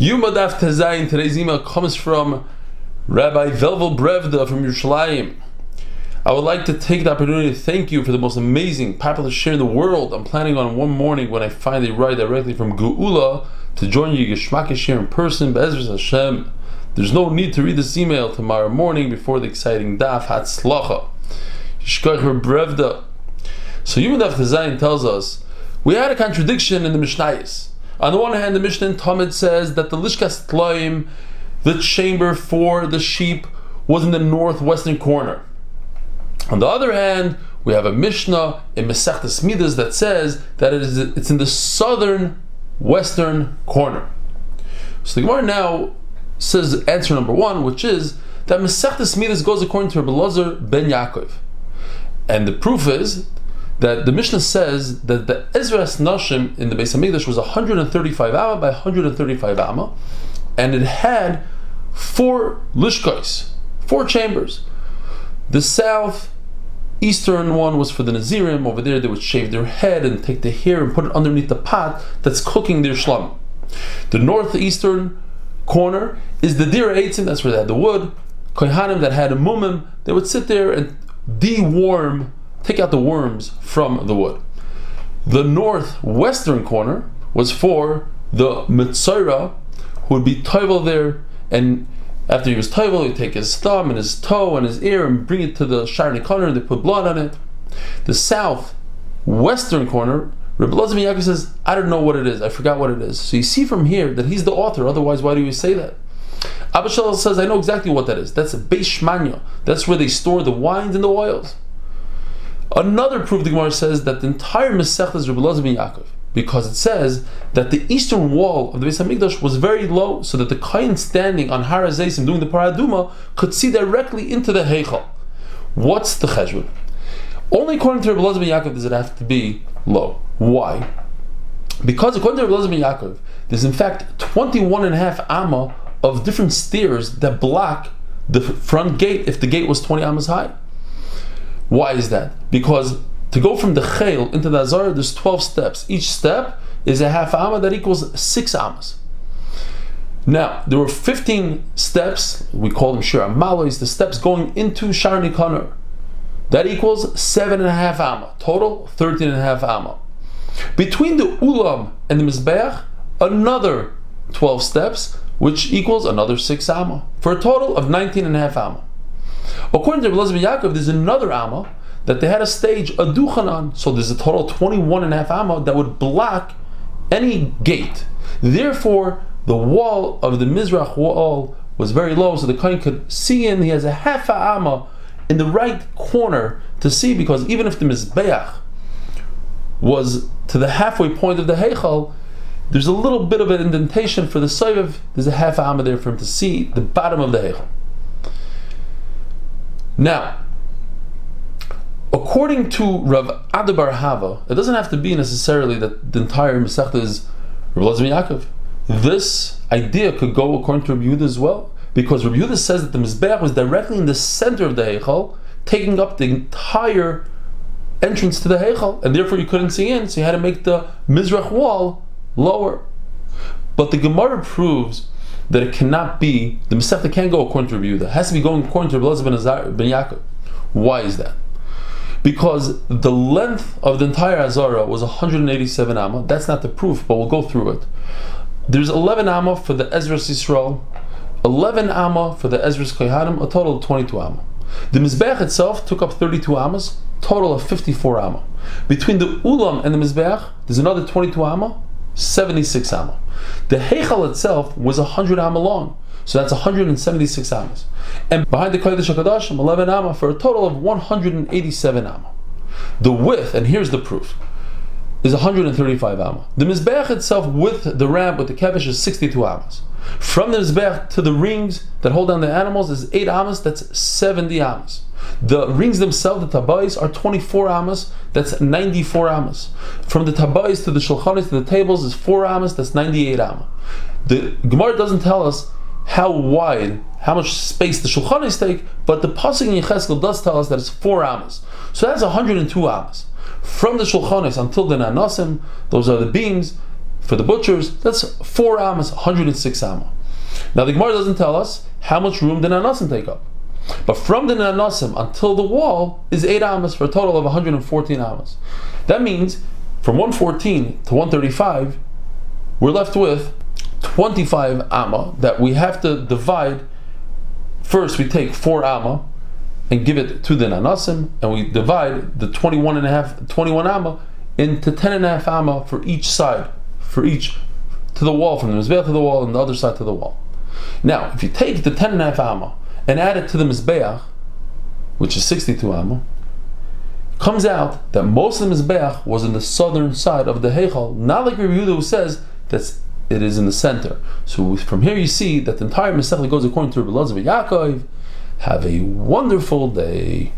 Yumadaf Tezayin, today's email comes from Rabbi Velvel Brevda from Yerushalayim. I would like to take the opportunity to thank you for the most amazing, popular share in the world. I'm planning on one morning when I finally ride directly from Geula to join you Yishmak share in person, Be'ezras Hashem. There's no need to read this email tomorrow morning before the exciting Daf Hatzlacha. Yishkach Brevda. So Yumadaf Tezayin tells us we had a contradiction in the Mishnayos. On the one hand, the Mishnah in Tamid says that the Lishkas Tlaim, the chamber for the sheep, was in the northwestern corner. On the other hand, we have a Mishnah in Masechtas Midas that says that it is it's in the southern western corner. So the Gemara now says answer number one, which is that Masechtas Midas goes according to Rabbi Lazar ben Yaakov, and the proof is that the Mishnah says that the Ezras Nashim in the Beis Hamikdash was 135 amma by 135 amma, and it had four lishkais, four chambers. The south eastern one was for the Nazirim. Over there, they would shave their head and take the hair and put it underneath the pot that's cooking their shlam. The northeastern corner is the Dira Eitzim, that's where they had the wood. Kohanim that had a mumim, they would sit there and de-warm take out the worms from the wood. The northwestern corner was for the Mitzora, who would be toivel there, and after he was toivel, he'd take his thumb and his toe and his ear and bring it to the Shirani corner, and they put blood on it. The southwestern corner, Rabbi Yaakov says, I don't know what it is, I forgot what it is. So you see from here that he's the author, otherwise, why do you say that? Abba says, I know exactly what that is. That's a Beis Shmanya. That's where they store the wines and the oils. Another proof the Gemara says that the entire Masech is Rabbi Lazar Yaakov because it says that the eastern wall of the Beis Hamikdash was very low, so that the kohen standing on Har doing the Paraduma could see directly into the Heichal. What's the cheshbon? Only according to Rabbi Lazar ben Yaakov does it have to be low. Why? Because according to Rabbi Lazar ben Yaakov, there's in fact 21 and a half amma of different stairs that block the front gate if the gate was 20 ammas high. Why is that? Because to go from the Chayil into the Azar, there's 12 steps. Each step is a half amma that equals six ammas. Now, there were 15 steps, we call them Shir Malois, the steps going into Shar Nikaner. That equals seven and a half amma. Total, 13 and a half amma. Between the Ulam and the Mizbeach, another 12 steps, which equals another six amma, for a total of 19 and a half amma. According to Eliezer ben Yaakov, there's another Amma that they had a stage, a Duchanan. So there's a total of 21 and a half Amma that would block any gate. Therefore, the wall of the Mizrach wall was very low, so the Kohen could see in. He has a half a Amma in the right corner to see, because even if the Mizbeach was to the halfway point of the Heichal, there's a little bit of an indentation for the Soiv. There's a half Amma there for him to see the bottom of the Heichal. Now, according to Rav Adda bar Ahava, it doesn't have to be necessarily that the entire Masechta is Rav Yaakov. This idea could go according to Rabbi Yehuda as well, because Rabbi Yehuda says that the Mizbeach was directly in the center of the Heichal, taking up the entire entrance to the Heichal, and therefore you couldn't see in, so you had to make the Mizrach wall lower. But the Gemara proves that it cannot be the Masechta can't go according to Rabbi Yehuda. It has to be going according to Rabbi ben, ben Yaakov. Why is that? Because the length of the entire Azara was 187 amma. That's not the proof, but we'll go through it. There's 11 amma for the Ezra's Yisrael, 11 amma for the Ezra's Kohanim, a total of 22 amma. The Mizbeach itself took up 32 ammas, total of 54 amma. Between the Ulam and the Mizbeach, there's another 22 amma, 76 amma. The Heichal itself was 100 amma long, so that's 176 ammas. And behind the Kodesh HaKadoshim, 11 amma for a total of 187 amma. The width, and here's the proof, is 135 amma. The Mizbeach itself with the ramp, with the kevish, is 62 ammas. From the Mizbeach to the rings that hold down the animals is 8 ammas, that's 70 ammas. The rings themselves, the tabais, are 24 amas, that's 94 amas. From the tabais to the shulchanis to the tables is 4 amas, that's 98 amas. The Gemara doesn't tell us how wide, how much space the shulchanis take, but the pasuk in Yecheskel does tell us that it's 4 amas. So that's 102 amas. From the shulchanis until the nanasim, those are the beams, for the butchers, that's four amas, 106 amma. Now the Gemara doesn't tell us how much room the nanasim take up. But from the nanasim until the wall is 8 amas for a total of 114 amas. That means from 114 to 135, we're left with 25 amma that we have to divide. First, we take 4 amma and give it to the nanasim, and we divide the 21 and a half, 21 amma into 10 and a half amma for each side, for each to the wall, from the mizbeach to the wall, and the other side to the wall. Now, if you take the 10 and a half amma and add it to the mizbeach, which is 62 amma, comes out that most of the mizbeach was in the southern side of the heichal, not like Rabbi Yehuda who says that it is in the center. So from here you see that the entire Masechah goes according to Rabbi Lazar Yaakov. Have a wonderful day.